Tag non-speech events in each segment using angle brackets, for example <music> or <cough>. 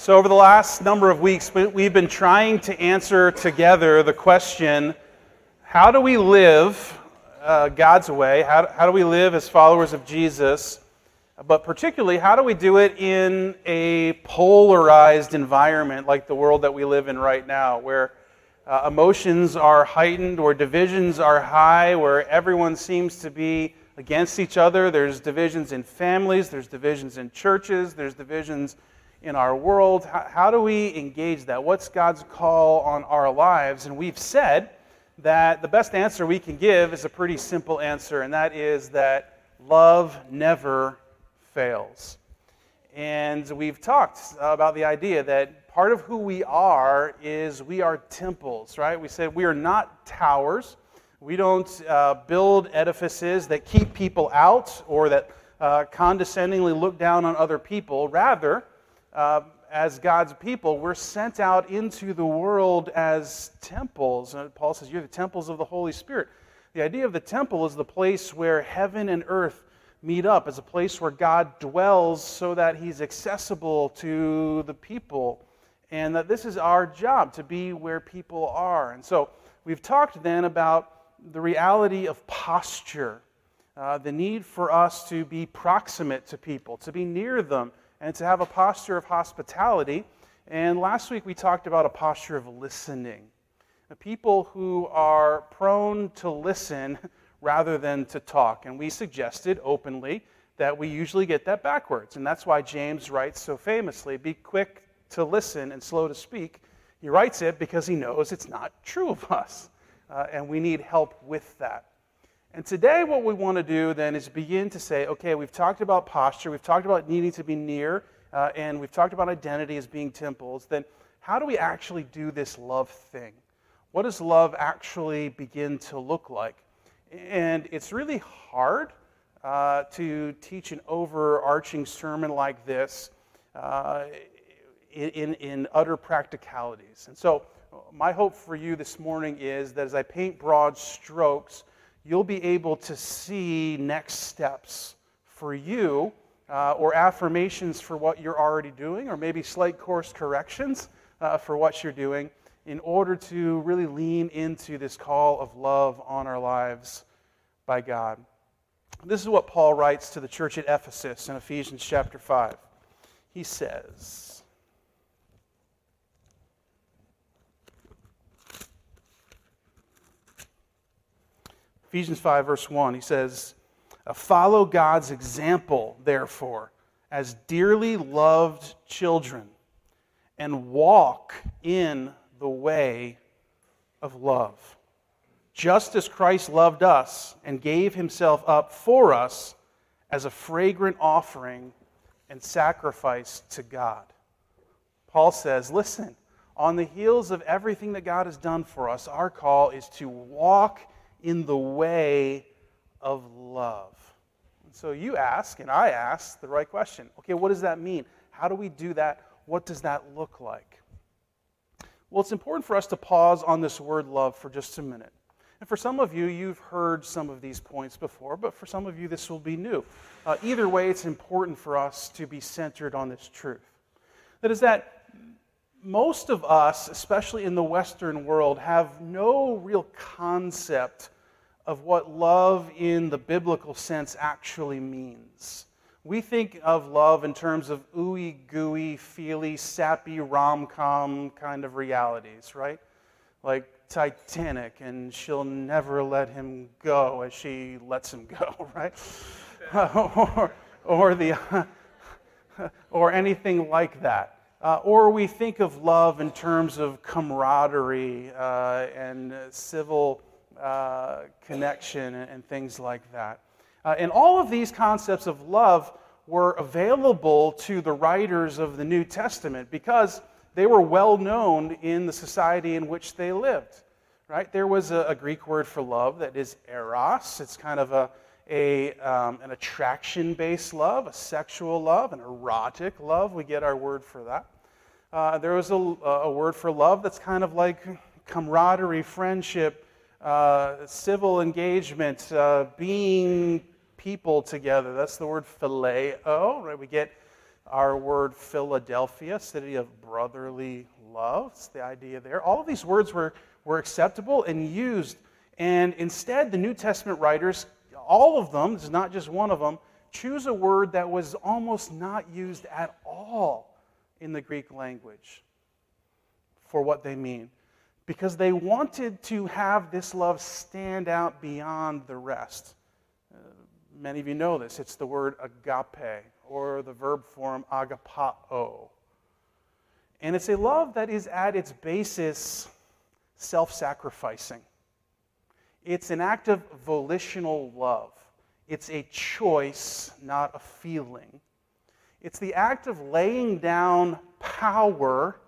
So, over the last number of weeks, we've been trying to answer together the question how do we live uh, God's way? How, how do we live as followers of Jesus? But particularly, how do we do it in a polarized environment like the world that we live in right now, where uh, emotions are heightened, where divisions are high, where everyone seems to be against each other? There's divisions in families, there's divisions in churches, there's divisions in our world? How, how, do we engage that? What's God's call on our lives? And we've said that the best answer we can give is a pretty simple answer, and that is that love never fails. And we've talked about the idea that part of who we are is we are temples, right? We said we are not towers. We don't uh, build edifices that keep people out or that uh, condescendingly look down on other people. Rather, uh, as God's people, we're sent out into the world as temples. And Paul says, You're the temples of the Holy Spirit. The idea of the temple is the place where heaven and earth meet up, as a place where God dwells so that he's accessible to the people. And that this is our job to be where people are. And so we've talked then about the reality of posture, uh, the need for us to be proximate to people, to be near them and to have a posture of hospitality. And last week we talked about a posture of listening. People who are prone to listen <laughs> rather than to talk. And we suggested openly that we usually get that backwards. And that's why James writes so famously be quick to listen and slow to speak. He writes it because he knows it's not true of us. Uh, and we need help with that. And today, what we want to do then is begin to say, okay, we've talked about posture, we've talked about needing to be near, uh, and we've talked about identity as being temples. Then, how do we actually do this love thing? What does love actually begin to look like? And it's really hard uh, to teach an overarching sermon like this uh, in, in utter practicalities. And so, my hope for you this morning is that as I paint broad strokes, you'll be able to see next steps for you uh, or affirmations for what you're already doing, or maybe slight course corrections uh, for what you're doing in order to really lean into this call of love on our lives by God. This is what Paul writes to the church at Ephesus in Ephesians chapter 5. He says, Ephesians 5, verse 1, he says, uh, Follow God's example, therefore, as dearly loved children, and walk in the way of love. Just as Christ loved us and gave himself up for us as a fragrant offering and sacrifice to God. Paul says, Listen, on the heels of everything that God has done for us, our call is to walk in the way of love. And so you ask, and I ask the right question okay, what does that mean? How do we do that? What does that look like? Well, it's important for us to pause on this word love for just a minute. And for some of you, you've heard some of these points before, but for some of you, this will be new. Uh, either way, it's important for us to be centered on this truth. That is, that most of us, especially in the Western world, have no real concept of what love in the biblical sense actually means. We think of love in terms of ooey gooey, feely, sappy rom com kind of realities, right? Like Titanic, and she'll never let him go as she lets him go, <laughs> right? <laughs> or, or, the, <laughs> or anything like that. Uh, or we think of love in terms of camaraderie uh, and civil uh, connection and, and, things like that. Uh, and all of these concepts of love were available to the writers of the New Testament because they were well known in the society in which they lived. Right? There was a, a Greek word for love that is eros. It's kind of a, a, um, an attraction based love, a sexual love, an erotic love. We get our word for that. Uh, there was a, a, word for love that's kind of like camaraderie, friendship, uh, civil engagement, uh, being people together. That's the word phileo, right? We get our word Philadelphia, city of brotherly love. It's the idea there. All of these words were, were acceptable and used. And instead, the New Testament writers, all of them, is not just one of them, choose a word that was almost not used at all in the Greek language for what they mean. Because they wanted to have this love stand out beyond the rest. Uh, many of you know this. It's the word agape, or the verb form agapao. And it's a love that is at its basis self sacrificing. It's an act of volitional love. It's a choice, not a feeling. It's the act of laying down power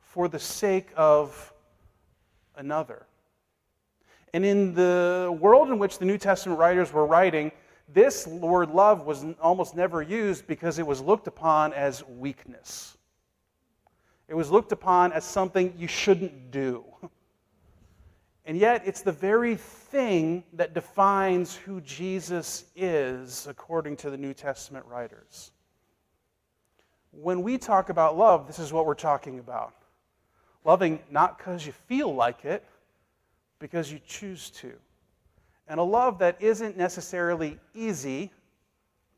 for the sake of another. And in the world in which the New Testament writers were writing, this word love was almost never used because it was looked upon as weakness. It was looked upon as something you shouldn't do. <laughs> And yet, it's the very thing that defines who Jesus is, according to the New Testament writers. When we talk about love, this is what we're talking about loving not because you feel like it, because you choose to. And a love that isn't necessarily easy,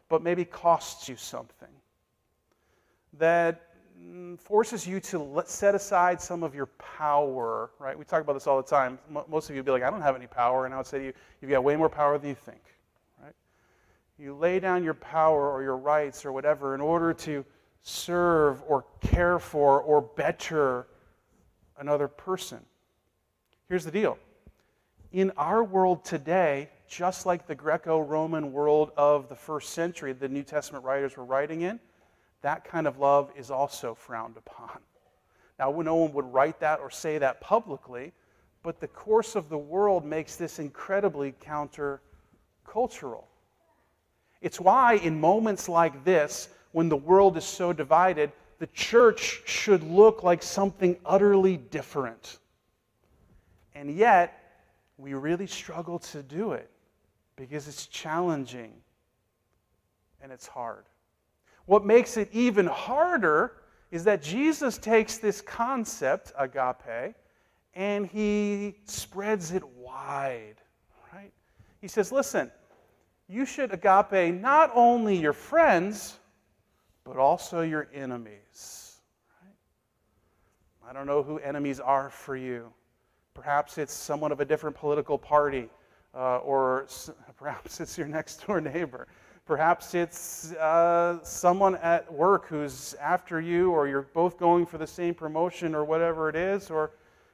but maybe costs you something. That Mm, forces you to set aside some of your power, right? We talk about this all the time. Most of you would be like, I don't have any power. And I would say to you, you've got way more power than you think, right? You lay down your power or your rights or whatever in order to serve or care for or better another person. Here's the deal in our world today, just like the Greco Roman world of the first century the New Testament writers were writing in, that kind of love is also frowned upon. Now, no one would write that or say that publicly, but the course of the world makes this incredibly countercultural. It's why, in moments like this, when the world is so divided, the church should look like something utterly different. And yet, we really struggle to do it because it's challenging and it's hard. What makes it even harder is that Jesus takes this concept, agape, and he spreads it wide, right? He says, listen, you should agape not only your friends, but also your enemies. Right? I don't know who enemies are for you. Perhaps it's someone of a different political party, uh, or <laughs> perhaps it's your next door neighbor. Perhaps it's uh, someone at work who's after you, or you're both going for the same promotion, or whatever it is, or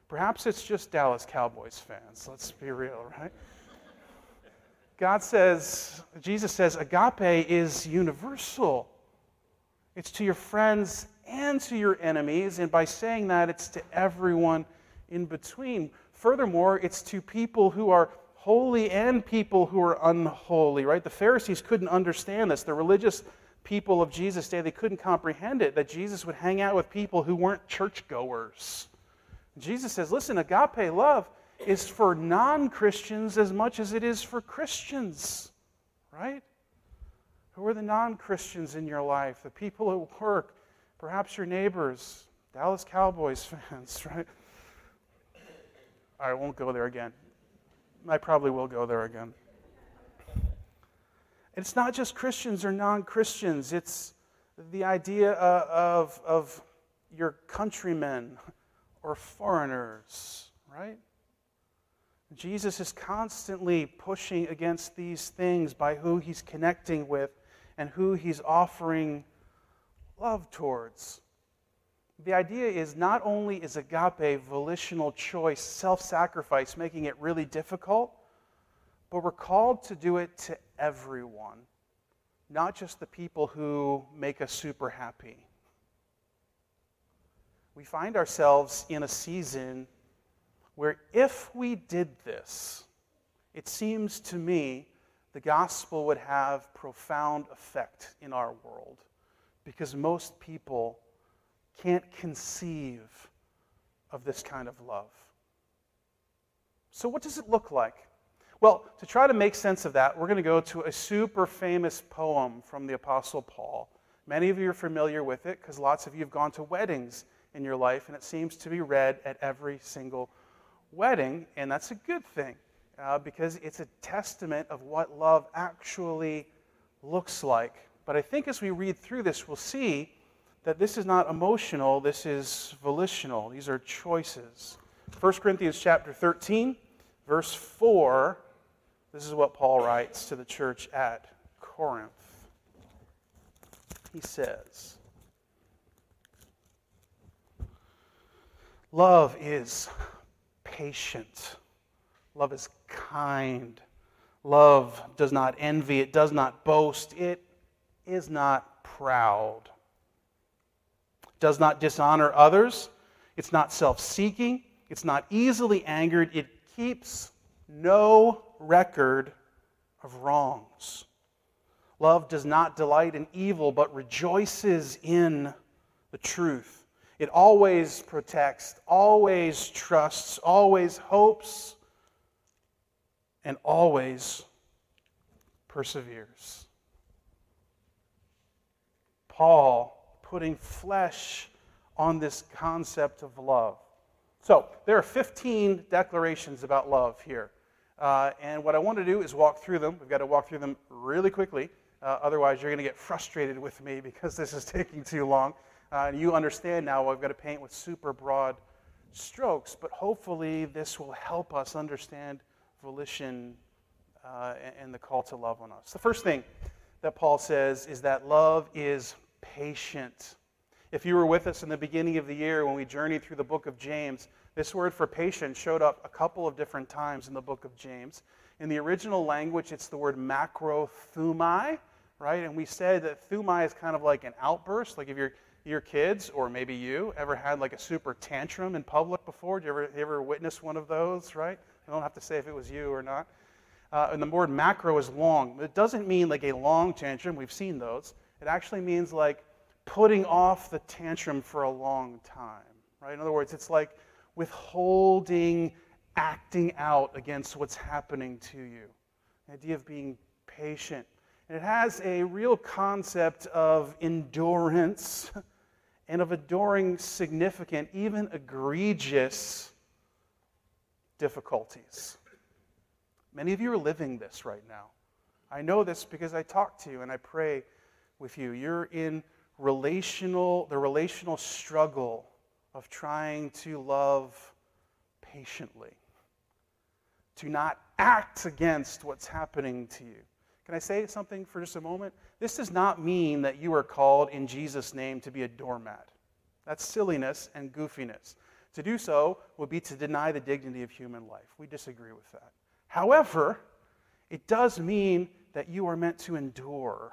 perhaps it's just Dallas Cowboys fans. Let's be real, right? God says, Jesus says, agape is universal. It's to your friends and to your enemies, and by saying that, it's to everyone in between. Furthermore, it's to people who are holy and people who are unholy, right? The Pharisees couldn't understand this. The religious people of Jesus' day, they couldn't comprehend it, that Jesus would hang out with people who weren't churchgoers. Jesus says, listen, agape love is for non Christians as much as it is for Christians, right? Who are the non Christians in your life? The people at work, perhaps your neighbors, Dallas Cowboys <laughs> fans, right? I won't go there again. I probably will go there again. It's not just Christians or non Christians, it's the idea of, of your countrymen or foreigners, right? Jesus is constantly pushing against these things by who he's connecting with and who he's offering love towards. The idea is not only is agape volitional choice, self sacrifice, making it really difficult, but we're called to do it to everyone, not just the people who make us super happy. We find ourselves in a season where if we did this, it seems to me the gospel would have profound effect in our world because most people can't conceive of this kind of love. So, what does it look like? Well, to try to make sense of that, we're going to go to a super famous poem from the Apostle Paul. Many of you are familiar with it because lots of you have gone to weddings in your life, and it seems to be read at every single wedding, and that's a good thing uh, because it's a testament of what love actually looks like. But I think as we read through this, we'll see that this is not emotional, this is volitional. These are choices. 1 Corinthians chapter 13, verse 4, this is what Paul writes to the church at Corinth. He says, Love is patient. Love is kind. Love does not envy. It does not boast. It is not proud. Does not dishonor others. It's not self seeking. It's not easily angered. It keeps no record of wrongs. Love does not delight in evil, but rejoices in the truth. It always protects, always trusts, always hopes, and always perseveres. Paul putting flesh on this concept of love. So, there are 15 declarations about love here. Uh, and what I want to do is walk through them. We've got to walk through them really quickly. Uh, otherwise, you're going to get frustrated with me because this is <laughs> taking too long. Uh, and you understand now I've got to paint with super broad strokes, but hopefully, this will help us understand volition uh, and the call to love on us. The first thing that Paul says is that love is patient. If you were with us in the beginning of the year when we journeyed through the book of James, this word for patient showed up a couple of different times in the book of James. In the original language, it's the word macrothumai, right? And we said that thumai is kind of like an outburst. Like if your your kids, or maybe you, ever had like a super tantrum in public before? Did you ever, you ever witness one of those, right? I don't have to say if it was you or not. Uh, and the word macro is long. It doesn't mean like a long tantrum. We've seen those. It actually means like putting off the tantrum for a long time, right? In other words, it's like withholding acting out against what's happening to you. The idea of being patient. And it has a real concept of endurance <laughs> and of adoring significant, even egregious difficulties. Many of you are living this right now. I know this because I talk to you and I pray with you. You're in relational, the relational struggle of trying to love patiently, to not act against what's happening to you. Can I say something for just a moment? This does not mean that you are called in Jesus' name to be a doormat. That's silliness and goofiness. To do so would be to deny the dignity of human life. We disagree with that. However, it does mean that you are meant to endure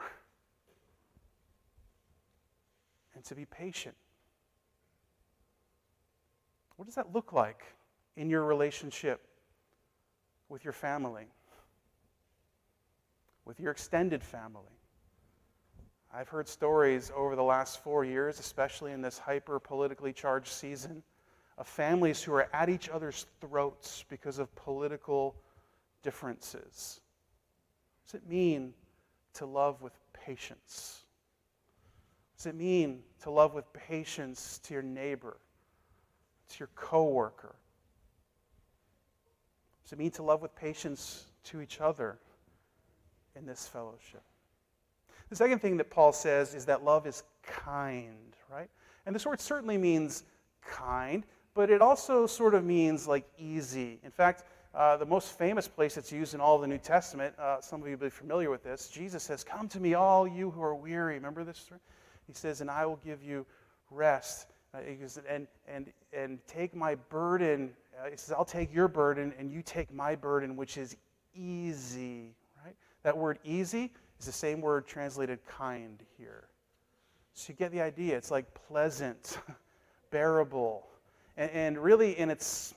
and to be patient. What does that look like in your relationship with your family, with your extended family? I've heard stories over the last four years, especially in this hyper politically charged season, of families who are at each other's throats because of political differences. What does it mean to love with patience? What does it mean to love with patience to your neighbor? to your coworker? Does it mean to love with patience to each other in this fellowship? The second thing that Paul says is that love is kind, right? And this word certainly means kind, but it also sort of means like easy. In fact, uh, the most famous place it's used in all of the New Testament, uh, some of you will be familiar with this. Jesus says, Come to me, all you who are weary. Remember this? He says, And I will give you rest. Uh, and, and, and take my burden. Uh, he says, I'll take your burden and you take my burden, which is easy, right? That word easy is the same word translated kind here. So you get the idea. It's like pleasant, <laughs> bearable. And, and really, in its,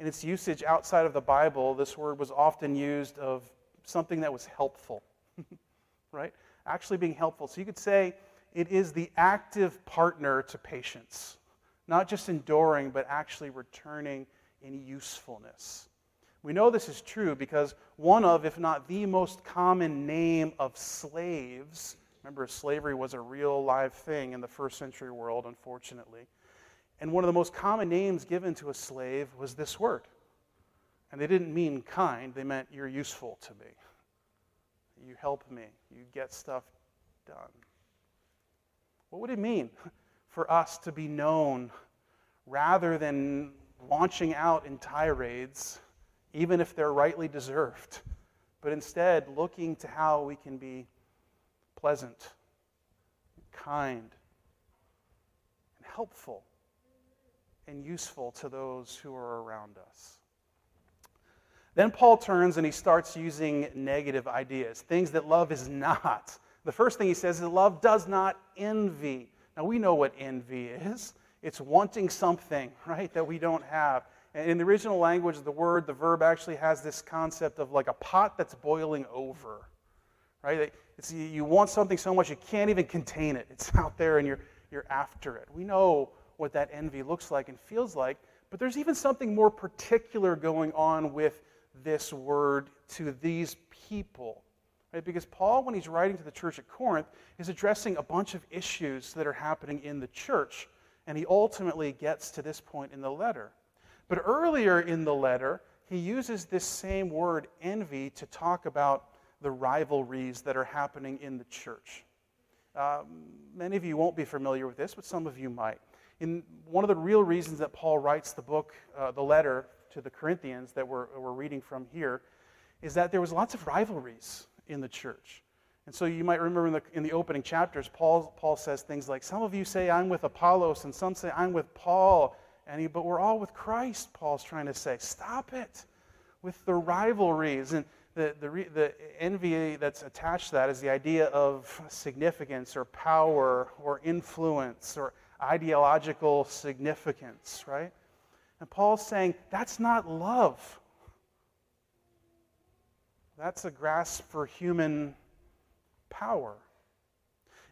in its usage outside of the Bible, this word was often used of something that was helpful, <laughs> right? Actually being helpful. So you could say, it is the active partner to patience, not just enduring, but actually returning in usefulness. We know this is true because one of, if not the most common name of slaves Remember, slavery was a real live thing in the first century world, unfortunately. And one of the most common names given to a slave was this word. And they didn't mean kind, they meant you're useful to me. You help me. You get stuff done. What would it mean <laughs> for us to be known rather than launching out in tirades, even if they're rightly deserved, but instead looking to how we can be pleasant, kind, and helpful and useful to those who are around us. Then Paul turns and he starts using negative ideas, things that love is not. The first thing he says is love does not envy. Now we know what envy is. It's wanting something, <laughs> right, that we don't have. And in the original language, of the word, the verb actually has this concept of like a pot that's boiling over, right? It's, you want something so much you can't even contain it. It's <laughs> out there and you're, you're after it. We know what that envy looks like and feels like, but there's even something more particular going on with this word to these people. Right? Because Paul, when he's writing to the church at Corinth, is addressing a bunch of issues that are happening in the church. And he ultimately gets to this point in the letter. But earlier in the letter, he uses this same word, envy, to talk about the rivalries that are happening in the church. Um, many of you won't be familiar with this, but some of you might. In one of the real reasons that Paul writes the book, uh, the letter to the Corinthians that we're, we're reading from here, is that there was lots of rivalries in the church. And so you might remember in the, in the opening chapters, Paul, Paul says things like, Some of you say I'm with Apollos, and some say I'm with Paul, and he, but we're all with Christ, Paul's trying to say. Stop it with the rivalries. And the, the, the envy that's attached to that is the idea of significance or power or influence or ideological significance, right? And Paul's saying that's not love. That's a grasp for human power.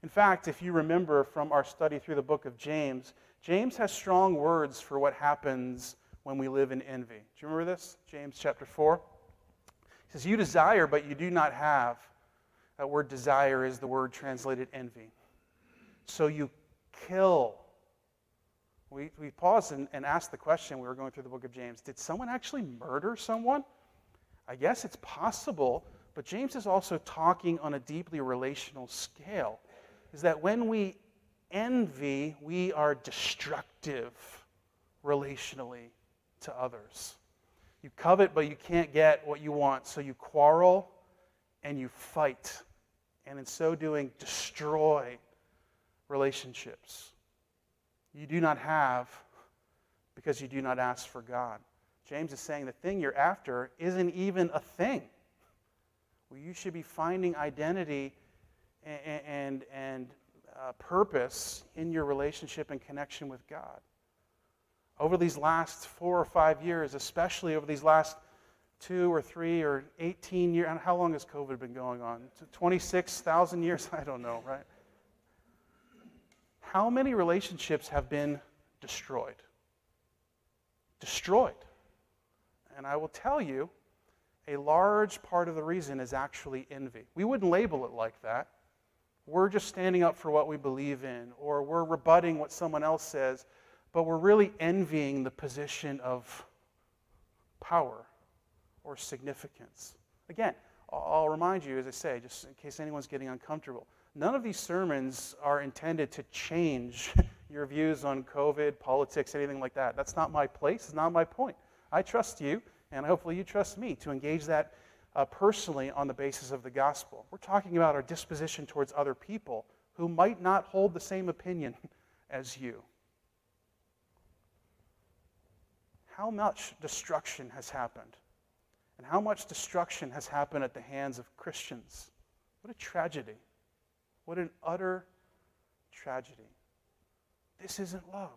In fact, if you remember from our study through the book of James, James has strong words for what happens when we live in envy. Do you remember this? James chapter 4. He says, You desire, but you do not have. That word desire is the word translated envy. So you kill. We, we paused and, and asked the question we were going through the book of James Did someone actually murder someone? I guess it's possible, but James is also talking on a deeply relational scale. Is that when we envy, we are destructive relationally to others. You covet, but you can't get what you want, so you quarrel and you fight. And in so doing, destroy relationships. You do not have because you do not ask for God. James is saying the thing you're after isn't even a thing. Well, you should be finding identity and, and, and uh, purpose in your relationship and connection with God. Over these last four or five years, especially over these last two or three or 18 years, how long has COVID been going on? 26,000 years? <laughs> I don't know, right? How many relationships have been destroyed? Destroyed. And I will tell you, a large part of the reason is actually envy. We wouldn't label it like that. We're just standing up for what we believe in, or we're rebutting what someone else says, but we're really envying the position of power or significance. Again, I'll remind you, as I say, just in case anyone's getting uncomfortable, none of these sermons are intended to change <laughs> your views on COVID, politics, anything like that. That's not my place, it's not my point. I trust you, and hopefully you trust me to engage that uh, personally on the basis of the gospel. We're talking about our disposition towards other people who might not hold the same opinion <laughs> as you. How much destruction has happened? And how much destruction has happened at the hands of Christians? What a tragedy. What an utter tragedy. This isn't love.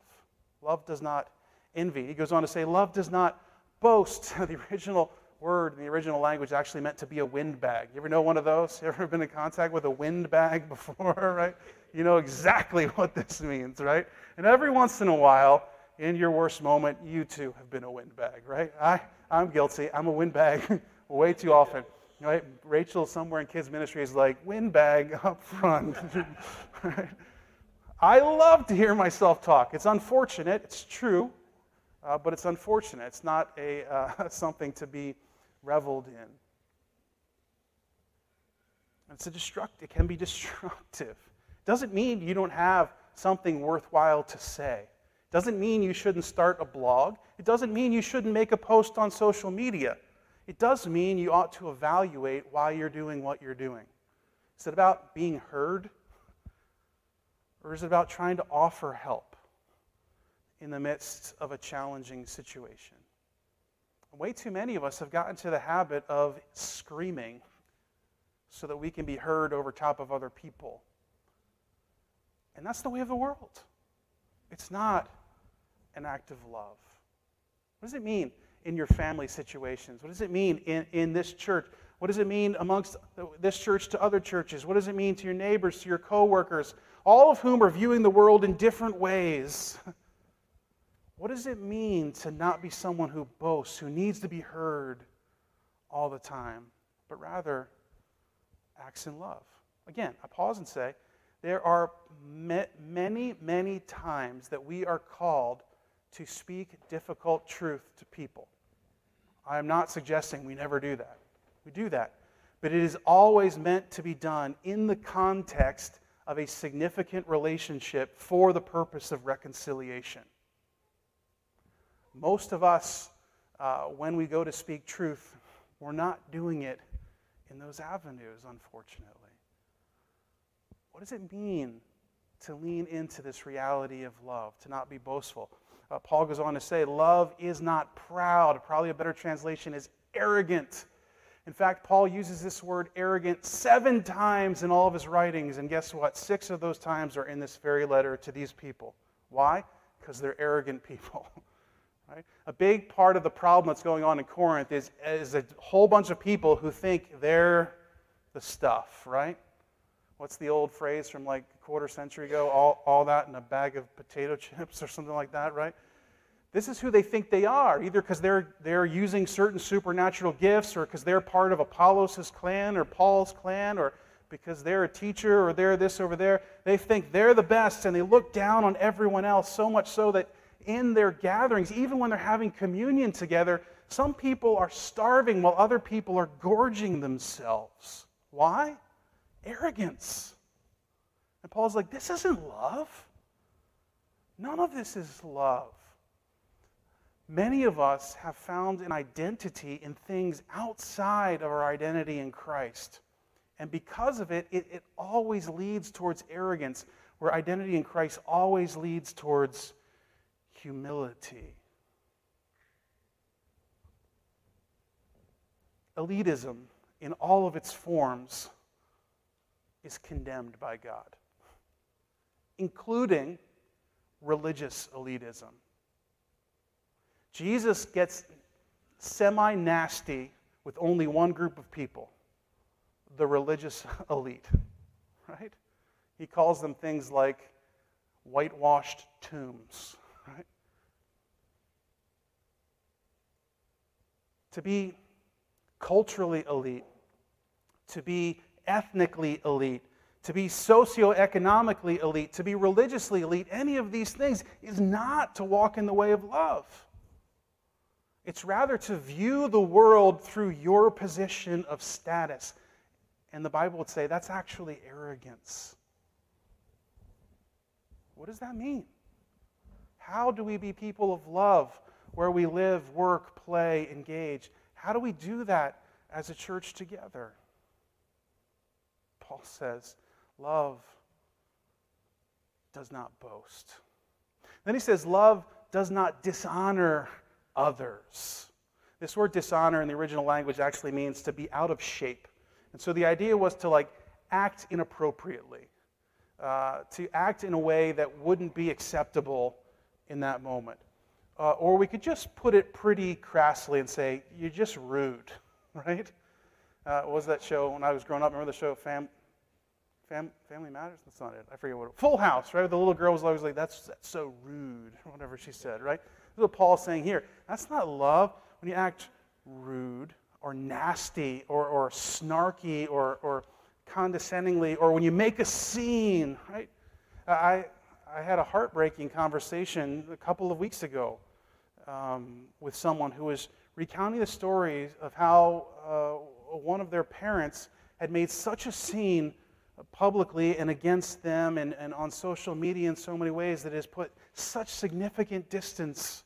Love does not envy. He goes on to say, Love does not boast. <laughs> the original word in the original language actually meant to be a windbag. You ever know one of those? <laughs> You ever been in contact with a windbag <laughs> before, right? You know exactly what this means, right? And every once in a while, in your worst moment, you too have been a windbag, right? I, I'm guilty. I'm a windbag way too often. Right? Rachel, somewhere in kids' ministry, is like, windbag <laughs> up front. <laughs> I love to hear myself talk. It's unfortunate, it's true, uh, but it's unfortunate. It's not a, uh, <laughs> something to be reveled in. It's a destruct, it can be destructive. It Doesn't mean you don't have something worthwhile to say. It Doesn't mean you shouldn't start a blog. It doesn't mean you shouldn't make a post on social media. It does mean you ought to evaluate why you're doing what you're doing. Is it about being heard? Or is it about trying to offer help in the midst of a challenging situation? Way too many of us have gotten to the habit of screaming so that we can be heard over top of other people. And that's the way of the world. It's not an act of love. What does it mean in your family situations? What does it mean in, in this church? What does it mean amongst this church to other churches? What does it mean to your neighbors, to your coworkers, all of whom are viewing the world in different ways? <laughs> What does it mean to not be someone who boasts, who needs to be heard all the time, but rather acts in love? Again, I pause and say, there are many, many times that we are called to speak difficult truth to people. I am not suggesting we never do that. We do that. But it is always meant to be done in the context of a significant relationship for the purpose of reconciliation. Most of us, uh, when we go to speak truth, we're not doing it in those avenues, unfortunately. What does it mean to lean into this reality of love, to not be boastful? Uh, Paul goes on to say, Love is not proud. Probably a better translation is arrogant. In fact, Paul uses this word arrogant seven times in all of his writings, and guess what? Six of those times are in this very letter to these people. Why? Because they're arrogant people. <laughs> right? A big part of the problem that's going on in Corinth is, is a whole bunch of people who think they're the stuff, right? What's the old phrase from like a quarter century ago? All, all that in a bag of potato <laughs> chips or something like that, right? This is who they think they are, either because they're, they're using certain supernatural gifts or because they're part of Apollos' clan or Paul's clan or because they're a teacher or they're this over there. They think they're the best and they look down on everyone else so much so that in their gatherings, even when they're having communion together, some people are starving while other people are gorging themselves. Why? Arrogance. And Paul's like, this isn't love. None of this is love. Many of us have found an identity in things outside of our identity in Christ. And because of it, it, it always leads towards arrogance, where identity in Christ always leads towards humility. Elitism, in all of its forms, is condemned by God, including religious elitism. Jesus gets semi nasty with only one group of people the religious <laughs> elite, right? He calls them things like whitewashed tombs, <laughs> right? To be culturally elite, to be ethnically elite, to be socioeconomically elite, to be religiously elite, any of these things is not to walk in the way of love. It's rather to view the world through your position of status. And the Bible would say that's actually arrogance. What does that mean? How do we be people of love where we live, work, play, engage? How do we do that as a church together? Paul says, love does not boast. Then he says, love does not dishonor others. This word dishonor in the original language actually means to be out of shape. And so the idea was to like act inappropriately, uh, to act in a way that wouldn't be acceptable in that moment. Uh, or we could just put it pretty crassly and say, you're just rude, <laughs> right? Uh, what was that show when I was growing up? Remember the show Fam- Fam- Family Matters? That's not it. I forget what. It, Full House, right? The little girl was always like, "That's that's so rude," whatever she said, right? This is what Paul's saying here. That's not love when you act rude or nasty or, or snarky or, or condescendingly, or when you make a scene, right? I, I had a heartbreaking conversation a couple of weeks ago um, with someone who was recounting the stories of how uh, one of their parents had made such a scene publicly and against them and, and on social media in so many ways that has put such significant distance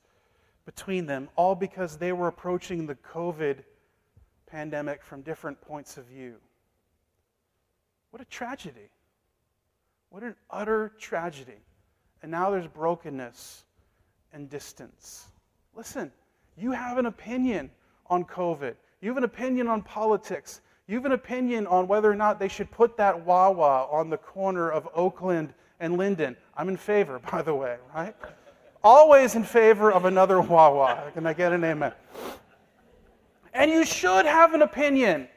between them, all because they were approaching the COVID pandemic from different points of view. What a tragedy. What an utter tragedy. And now there's brokenness and distance. Listen, you have an opinion on COVID. You have an opinion on politics. You have an opinion on whether or not they should put that Wawa on the corner of Oakland and Linden. I'm in favor, <laughs> by the way, right? Always in favor of another Wawa. Can I get an amen? And you should have an opinion.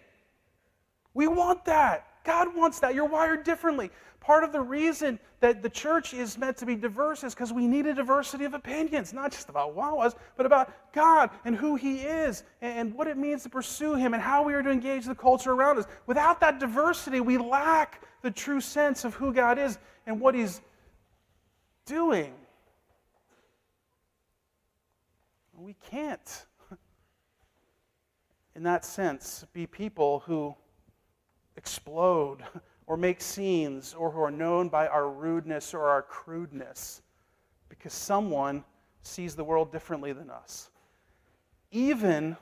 We want that. God wants that. You're wired differently. Part of the reason that the church is meant to be diverse is because we need a diversity of opinions, not just about Wawas, but about God and who He is and what it means to pursue Him and how we are to engage the culture around us. Without that diversity, we lack the true sense of who God is and what He's doing. We can't, <laughs> in that sense, be people who explode <laughs> or make scenes or who are known by our rudeness or our crudeness because someone sees the world differently than us. Even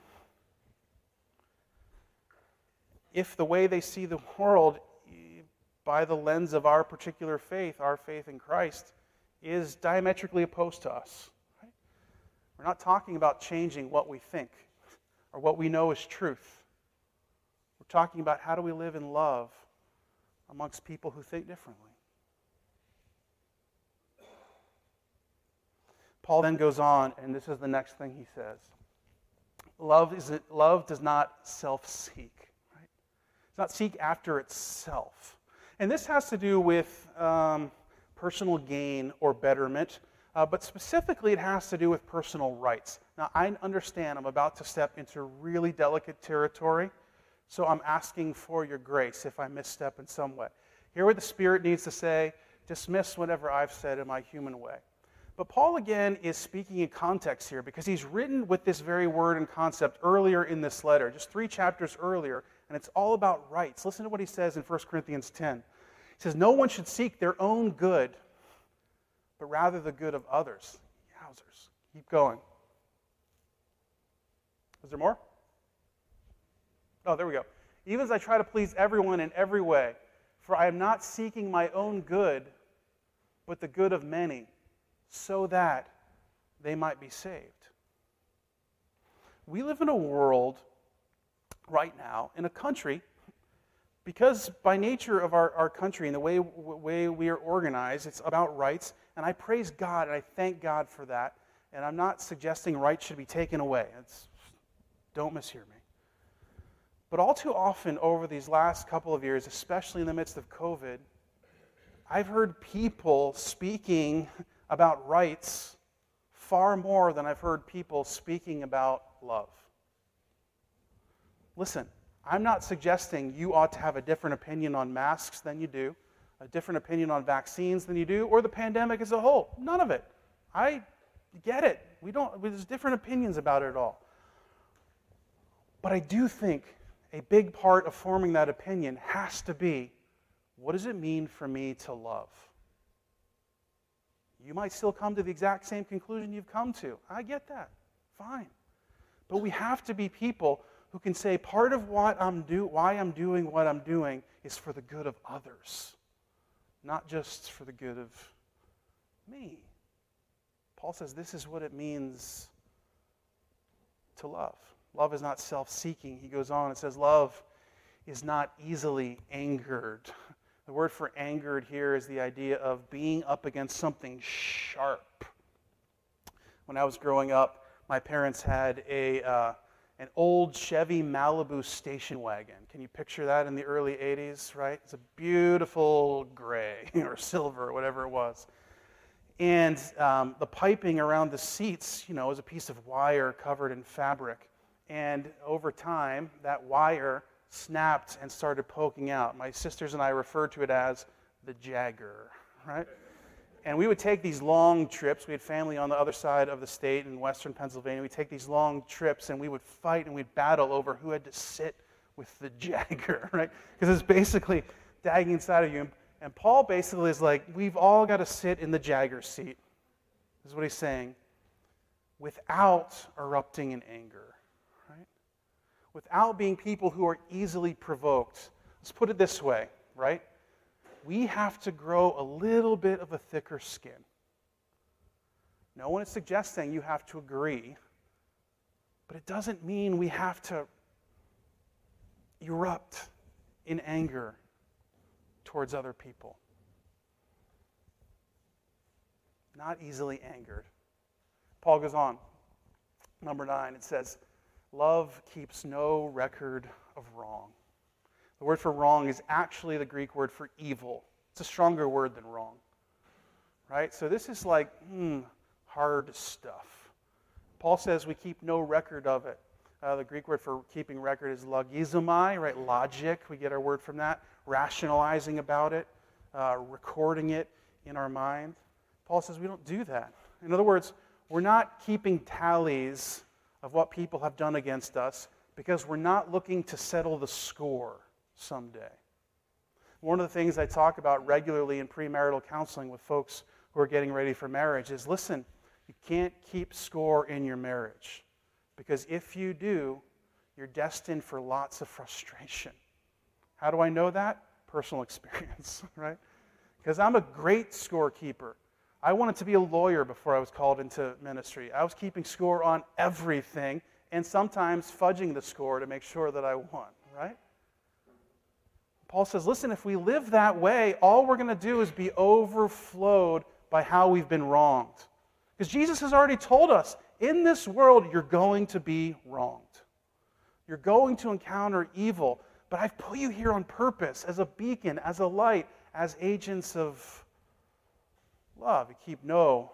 if the way they see the world by the lens of our particular faith, our faith in Christ, is diametrically opposed to us. Right? We're not talking about changing what we think or what we know is truth We're talking about how do we live in love amongst people who think differently. Paul then goes on, and this is the next thing he says. Love, is love does not self seek. Right? It's not seek after itself. And this has to do with um, personal gain or betterment, uh, but specifically it has to do with personal rights. Now, I understand I'm about to step into really delicate territory. So I'm asking for your grace if I misstep in some way. Hear what the Spirit needs to say, dismiss whatever I've said in my human way. But Paul again is speaking in context here because he's written with this very word and concept earlier in this letter, just three chapters earlier, and it's all about rights. Listen to what he says in 1 Corinthians 10. He says, No one should seek their own good, but rather the good of others. Yowzers. Keep going. Is there more? Oh, there we go. Even as I try to please everyone in every way, for I am not seeking my own good, but the good of many, so that they might be saved. We live in a world right now, in a country, because by nature of our, our country and the way, way we are organized, it's about rights. And I praise God and I thank God for that. And I'm not suggesting rights should be taken away. It's, don't mishear me. But all too often over these last couple of years, especially in the midst of COVID, I've heard people speaking about rights far more than I've heard people speaking about love. Listen, I'm not suggesting you ought to have a different opinion on masks than you do, a different opinion on vaccines than you do, or the pandemic as a whole. None of it. I get it. We don't, there's different opinions about it all. But I do think a big part of forming that opinion has to be what does it mean for me to love? You might still come to the exact same conclusion you've come to. I get that. Fine. But we have to be people who can say part of what I'm do, why I'm doing what I'm doing is for the good of others, not just for the good of me. Paul says this is what it means to love. Love is not self seeking. He goes on and says, Love is not easily angered. The word for angered here is the idea of being up against something sharp. When I was growing up, my parents had a, uh, an old Chevy Malibu station wagon. Can you picture that in the early 80s, right? It's a beautiful gray <laughs> or silver, or whatever it was. And um, the piping around the seats, you know, was a piece of wire covered in fabric. And over time, that wire snapped and started poking out. My sisters and I referred to it as the Jagger, right? And we would take these long trips. We had family on the other side of the state in western Pennsylvania. We'd take these long trips and we would fight and we'd battle over who had to sit with the <laughs> Jagger, right? Because it's basically dagging inside of you. And Paul basically is like, we've all got to sit in the Jagger seat. This is what he's saying. Without erupting in anger? Without being people who are easily provoked. Let's put it this way, right? We have to grow a little bit of a thicker skin. No one is suggesting you have to agree, but it doesn't mean we have to erupt in anger towards other people. Not easily angered. Paul goes on. Number nine, it says, Love keeps no record of wrong. The word for wrong is actually the Greek word for evil. It's a stronger word than wrong. Right? So this is like, hmm, hard stuff. Paul says we keep no record of it. Uh, the Greek word for keeping record is logizomai, right? Logic. We get our word from that. Rationalizing about it, uh, recording it in our mind. Paul says we don't do that. In other words, we're not keeping tallies of what people have done against us because we're not looking to settle the score someday. One of the things I talk about regularly in premarital counseling with folks who are getting ready for marriage is listen, you can't keep score in your marriage. Because if you do, you're destined for lots of frustration. How do I know that? Personal <laughs> experience, right? Because I'm a great scorekeeper. I wanted to be a lawyer before I was called into ministry. I was keeping score on everything and sometimes fudging the score to make sure that I won, right? Paul says, listen, if we live that way, all we're going to do is be overflowed by how we've been wronged. Because Jesus has already told us in this world, you're going to be wronged. You're going to encounter evil. But I've put you here on purpose as a beacon, as a light, as agents of love. You keep no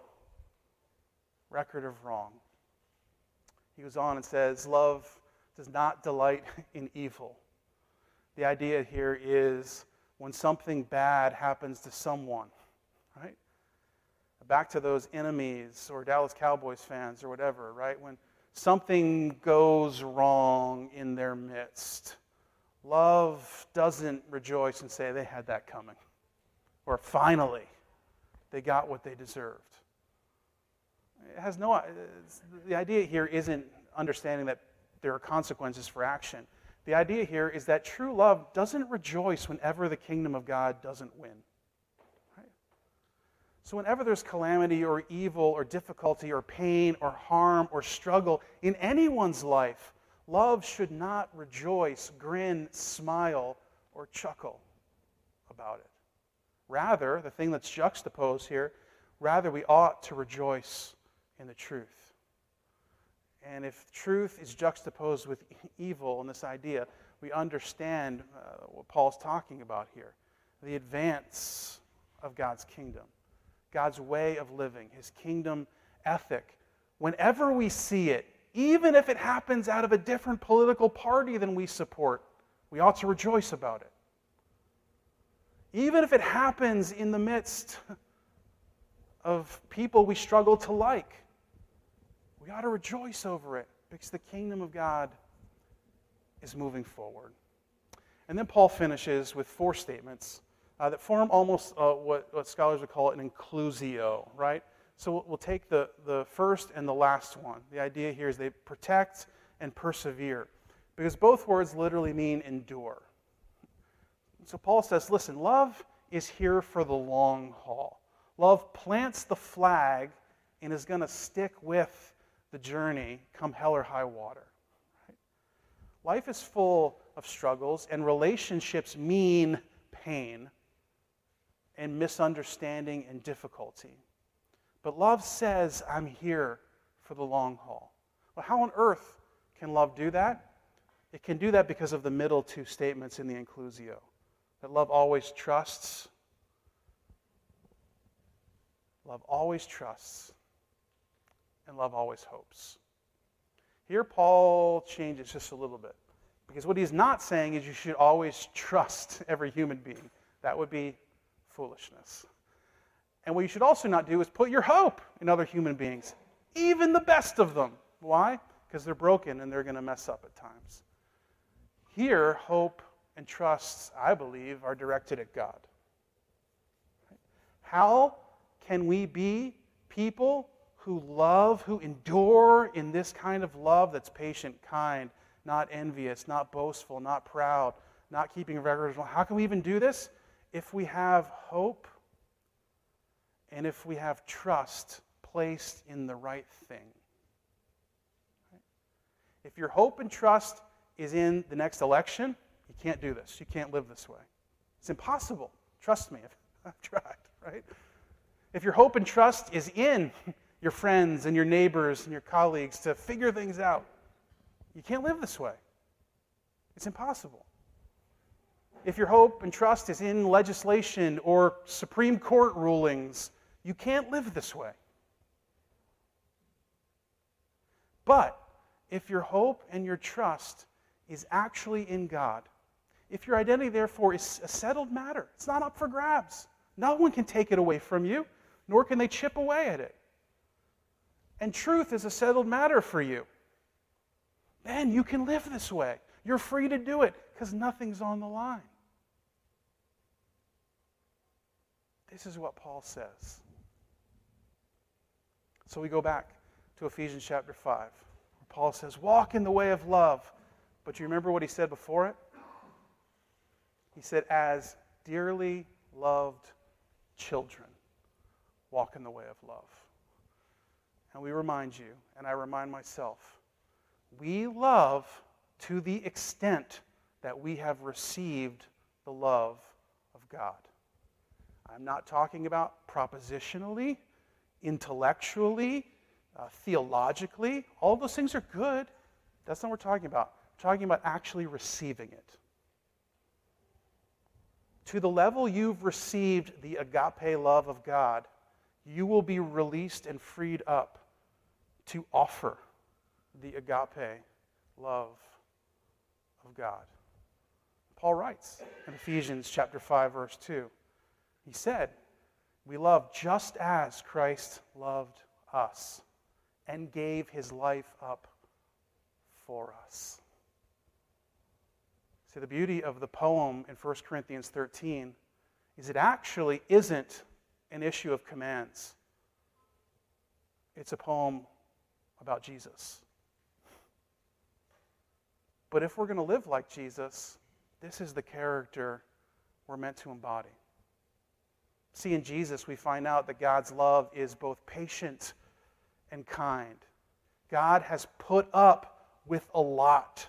record of wrong. He goes on and says, Love does not delight <laughs> in evil. The idea here is when something bad happens to someone, right? back to those enemies or Dallas Cowboys fans or whatever, right? When something goes wrong in their midst, love doesn't rejoice and say they had that coming. Or finally, they got what they deserved. It has no, the idea here isn't understanding that there are consequences for action. The idea here is that true love doesn't rejoice whenever the kingdom of God doesn't win. So, whenever there's calamity or evil or difficulty or pain or harm or struggle in anyone's life, love should not rejoice, grin, smile, or chuckle about it. Rather, the thing that's juxtaposed here, rather, we ought to rejoice in the truth. And if truth is juxtaposed with <laughs> evil in this idea, we understand uh, what Paul's talking about here the advance of God's kingdom. God's way of living, his kingdom ethic. Whenever we see it, even if it happens out of a different political party than we support, we ought to rejoice about it. Even if it happens in the midst of people we struggle to like, we ought to rejoice over it because the kingdom of God is moving forward. And then Paul finishes with four statements uh, that form almost uh, what, what scholars would call an inclusio, right? So we'll take the, the first and the last one. The idea here is they protect and persevere, because both words literally mean endure. So Paul says, listen, love is here for the long haul. Love plants the flag and is going to stick with the journey come hell or high water. Right? Life is full of struggles, and relationships mean pain and misunderstanding and difficulty. But love says, I'm here for the long haul. Well, how on earth can love do that? It can do that because of the middle two statements in the inclusio that love always trusts, love always trusts, and love always hopes. Here, Paul changes just a little bit. Because what he's not saying is you should always trust every human being. That would be foolishness. And what you should also not do is put your hope in other human beings, even the best of them. Why? Because they're broken and they're going to mess up at times. Here, hope and trusts, I believe, are directed at God. How can we be people who love, who endure in this kind of love that's patient, kind, not envious, not boastful, not proud, not keeping records? How can we even do this? If we have hope and if we have trust placed in the right thing. If your hope and trust is in the next election, can't do this. You can't live this way. It's impossible. Trust me, <laughs> I've tried, right? If your hope and trust is in <laughs> your friends and your neighbors and your colleagues to figure things out, you can't live this way. It's impossible. If your hope and trust is in legislation or Supreme Court rulings, you can't live this way. But if your hope and your trust is actually in God, if your identity, therefore, is a settled matter, it's not up for grabs. No one can take it away from you, nor can they chip away at it. And truth is a settled matter for you. Then you can live this way. You're free to do it because nothing's on the line. This is what Paul says. So we go back to Ephesians chapter 5, where Paul says, Walk in the way of love. But you remember what he said before it? He said, As dearly loved children, walk in the way of love. And we remind you, and I remind myself, we love to the extent that we have received the love of God. I'm not talking about propositionally intellectually, uh, theologically. All those things are good. That's not what we're talking about. We're talking about actually receiving it. To the level you've received the agape love of God, you will be released and freed up to offer the agape love of God. Paul writes in Ephesians chapter 5 verse 2. He said, we love just as Christ loved us and gave his life up for us. See, the beauty of the poem in 1 Corinthians 13 is it actually isn't an issue of commands, it's a poem about Jesus. But if we're going to live like Jesus, this is the character we're meant to embody. See, in Jesus, we find out that God's love is both patient and kind. God has put up with a lot,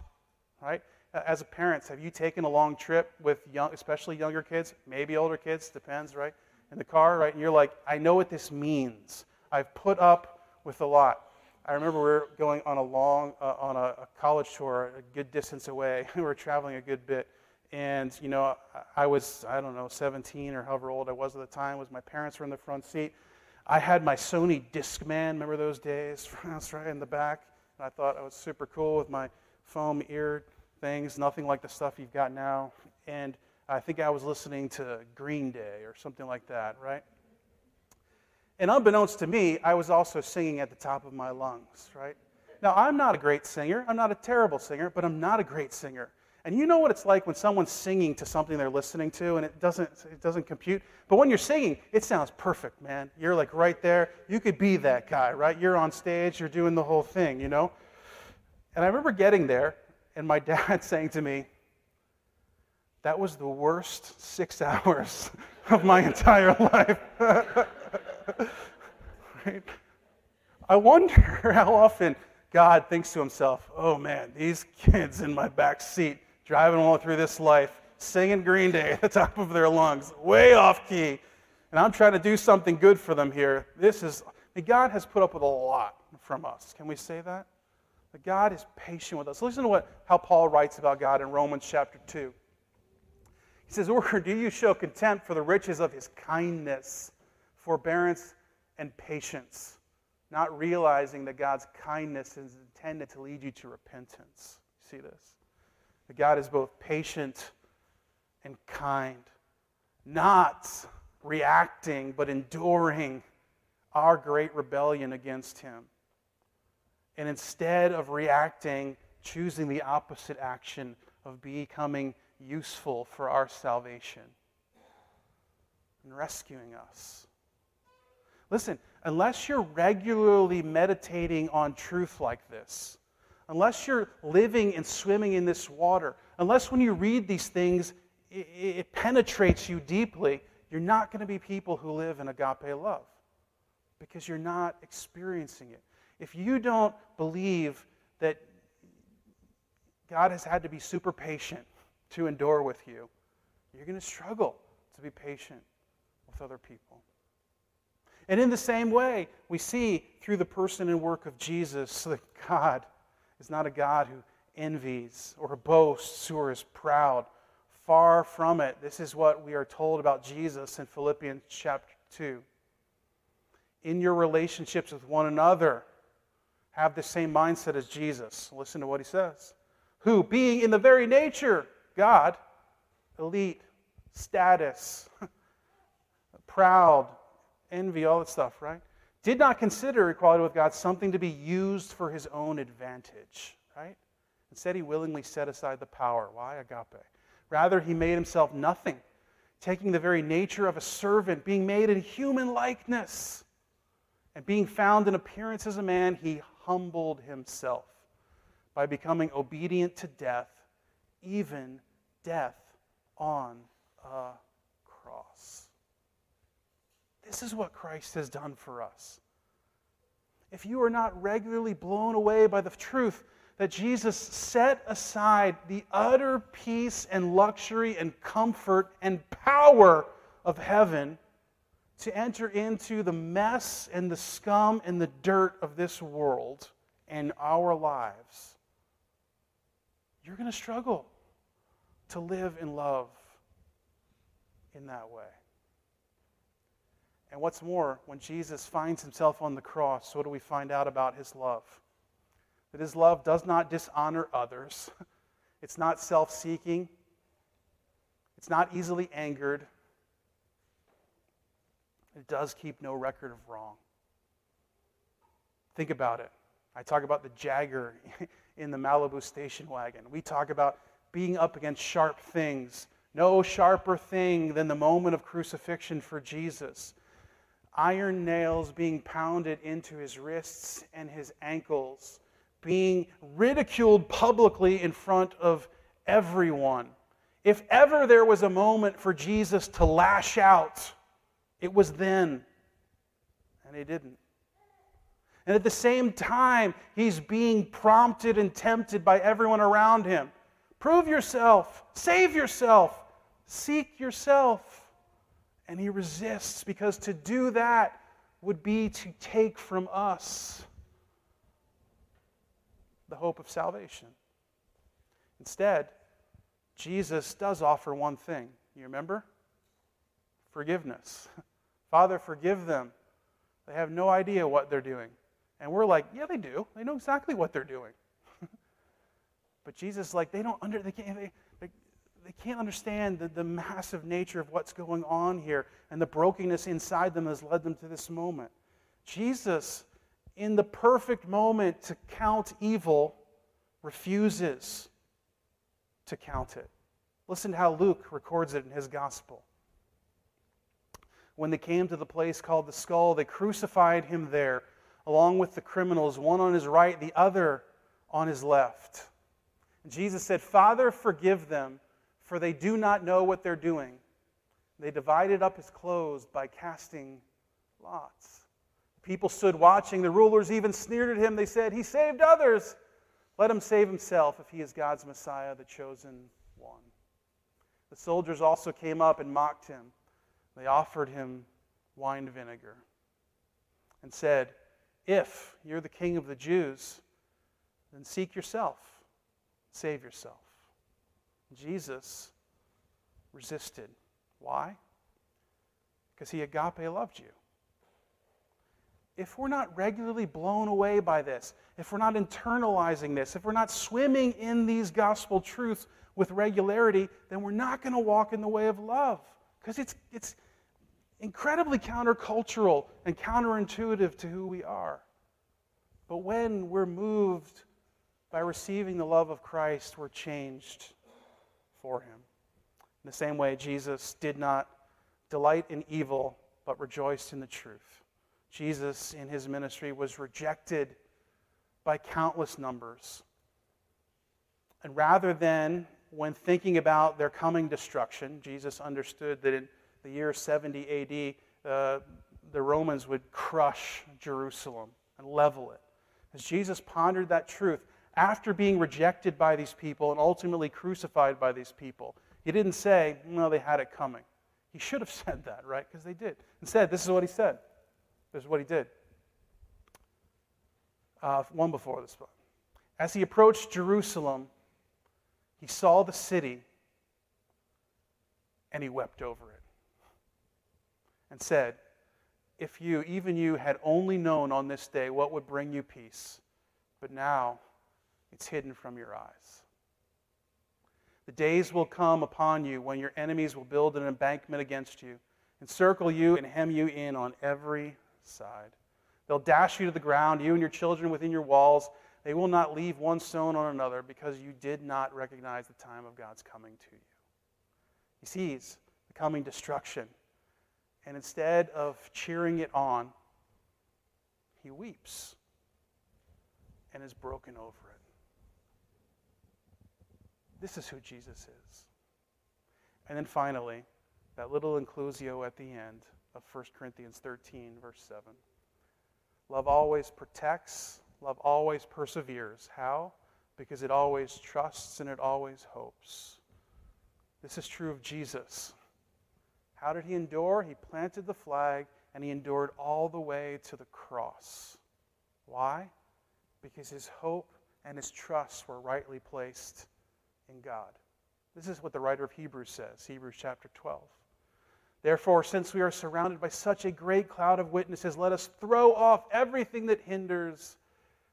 right? As parents, have you taken a long trip with young, especially younger kids, maybe older kids, depends, right? In the car, right? And you're like, I know what this means. I've put up with a lot. I remember we were going on a long, uh, on a, a college tour, a good distance away. <laughs> we were traveling a good bit and, you know, I was, I don't know, 17 or however old I was at the time, was my parents were in the front seat. I had my Sony Discman, remember those days? <laughs> That's right in the back. And I thought I was super cool with my foam ear things, nothing like the stuff you've got now. And I think I was listening to Green Day or something like that, right? And unbeknownst to me, I was also singing at the top of my lungs, right? Now, I'm not a great singer. I'm not a terrible singer, but I'm not a great singer. And you know what it's like when someone's singing to something they're listening to and it doesn't, it doesn't compute. But when you're singing, it sounds perfect, man. You're like right there. You could be that guy, right? You're on stage, you're doing the whole thing, you know? And I remember getting there and my <laughs> dad saying to me, That was the worst six <laughs> hours of my entire life. <laughs> right? I wonder how often God thinks to himself, Oh man, these kids in my back seat driving all through this life, singing Green Day at the top of their lungs, way off key. And I'm trying to do something good for them here. This is, God has put up with a lot from us. Can we say that? That God is patient with us. Listen to what, how Paul writes about God in Romans chapter 2. He says, Or do you show contempt for the riches of his kindness, forbearance, and patience, not realizing that God's kindness is intended to lead you to repentance. See this? That God is both patient and kind, not reacting, but enduring our great rebellion against Him. And instead of reacting, choosing the opposite action of becoming useful for our salvation and rescuing us. Listen, unless you're regularly meditating on truth like this, unless you're living and swimming in this water, unless when you read these things, it, it penetrates you deeply, you're not going to be people who live in agape love because you're not experiencing it. If you don't believe that God has had to be super patient to endure with you, you're going to struggle to be patient with other people. And in the same way, we see through the person and work of Jesus that God is not a God who envies or boasts or is proud. Far from it. This is what we are told about Jesus in Philippians chapter 2. In your relationships with one another, have the same mindset as Jesus. Listen to what he says. Who, being in the very nature God, elite, status, <laughs> proud, envy, all that stuff, right? Did not consider equality with God something to be used for his own advantage, right? Instead, he willingly set aside the power. Why? Agape. Rather, he made himself nothing, taking the very nature of a servant, being made in human likeness. And being found in appearance as a man, he humbled himself by becoming obedient to death, even death on a cross. This is what Christ has done for us. If you are not regularly blown away by the truth that Jesus set aside the utter peace and luxury and comfort and power of heaven to enter into the mess and the scum and the dirt of this world and our lives, you're going to struggle to live in love in that way. And what's more, when Jesus finds himself on the cross, what do we find out about his love? That his love does not dishonor others, <laughs> it's not self seeking, it's not easily angered, it does keep no record of wrong. Think about it. I talk about the Jagger <laughs> in the Malibu station wagon. We talk about being up against sharp things. No sharper thing than the moment of crucifixion for Jesus iron nails being pounded into his wrists and his ankles, being ridiculed publicly in front of everyone. If ever there was a moment for Jesus to lash out, it was then. And he didn't. And at the same time, he's being prompted and tempted by everyone around him. Prove yourself, save yourself, seek yourself. And he resists because to do that would be to take from us the hope of salvation. Instead, Jesus does offer one thing. You remember? Forgiveness. <laughs> Father, forgive them. They have no idea what they're doing. And we're like, yeah, they do. They know exactly what they're doing. <laughs> but Jesus, like, they don't under, they can't, they, they can't understand the, the massive nature of what's going on here and the brokenness inside them has led them to this moment. Jesus, in the perfect moment to count evil, refuses to count it. Listen to how Luke records it in his gospel. When they came to the place called the skull, they crucified him there, along with the criminals, one on his right, the other on his left. And Jesus said, Father, forgive them for they do not know what they're doing. They divided up his clothes by casting lots. People stood watching. The rulers even sneered at him. They said, He saved others. Let him save himself if he is God's Messiah, the chosen one. The soldiers also came up and mocked him. They offered him wine vinegar and said, If you're the king of the Jews, then seek yourself, save yourself. Jesus resisted. Why? Because he agape loved you. if we're not regularly blown away by this, if we're not internalizing this, if we're not swimming in these gospel truths with regularity, then we're not going to walk in the way of love. Because it's, it's incredibly countercultural and counterintuitive to who we are. But when we're moved by receiving the love of Christ, we're changed for Him. In the same way, Jesus did not delight in evil, but rejoiced in the truth. Jesus, in his ministry, was rejected by countless numbers. And rather than, when thinking about their coming destruction, Jesus understood that in the year 70 AD, uh, the Romans would crush Jerusalem and level it. As Jesus pondered that truth, after being rejected by these people and ultimately crucified by these people, he didn't say, no, they had it coming. He should have <laughs> said that, right? Because they did. Instead, this is what he said. This is what he did. Uh, one before this one. As he approached Jerusalem, he saw the city and he wept over it and said, If you, even you, had only known on this day what would bring you peace, but now it's hidden from your eyes. The days will come upon you when your enemies will build an embankment against you, encircle you, and hem you in on every side. They'll dash you to the ground, you and your children within your walls. They will not leave one stone on another because you did not recognize the time of God's coming to you. He sees the coming destruction. And instead of cheering it on, he weeps and is broken over it. This is who Jesus is. And then finally, that little inclusio at the end of 1 Corinthians 13, verse 7. Love always protects, love always perseveres. How? Because it always trusts and it always hopes. This is true of Jesus. How did he endure? He planted the flag and he endured all the way to the cross. Why? Because his hope and his trust were rightly placed in God. This is what the writer of Hebrews says, Hebrews chapter 12. Therefore, since we are surrounded by such a great cloud of witnesses, let us throw off everything that hinders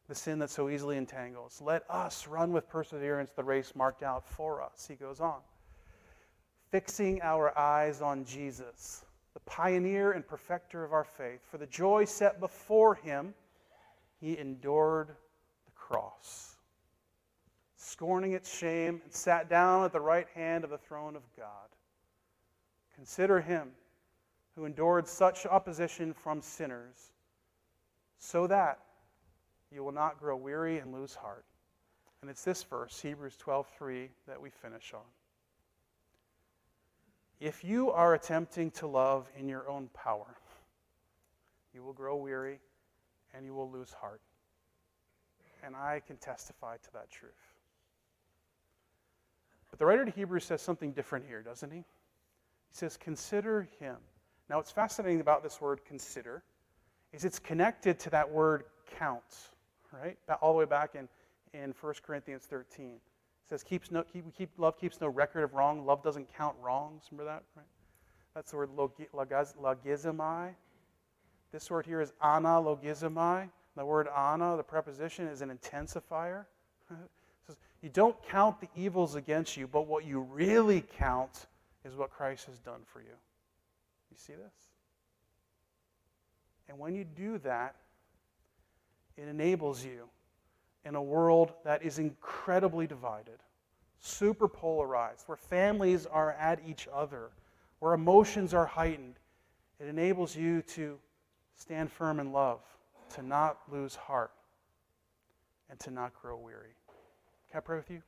the sin that so easily entangles. Let us run with perseverance the race marked out for us. He goes on. Fixing our eyes on Jesus, the pioneer and perfecter of our faith, for the joy set before him, he endured the cross, scorning its shame, and sat down at the right hand of the throne of God. Consider him who endured such opposition from sinners, so that you will not grow weary and lose heart. And it's this verse, Hebrews 12:3, that we finish on. If you are attempting to love in your own power, you will grow weary and you will lose heart. And I can testify to that truth. But the writer to Hebrews says something different here, doesn't he? He says, Consider him. Now, what's fascinating about this word consider is it's connected to that word count, right? All the way back in, in 1 Corinthians 13. It says, keeps no, keep, keep, Love keeps no record of wrong. Love doesn't count wrongs. Remember that? Right? That's the word logizomai. This word here is analogizomai. The word ana, the preposition, is an intensifier. <laughs> says, you don't count the evils against you, but what you really count is what Christ has done for you. You see this? And when you do that, it enables you in a world that is incredibly divided, super polarized, where families are at each other, where emotions are heightened. It enables you to stand firm in love, to not lose heart, and to not grow weary. Can I pray with you?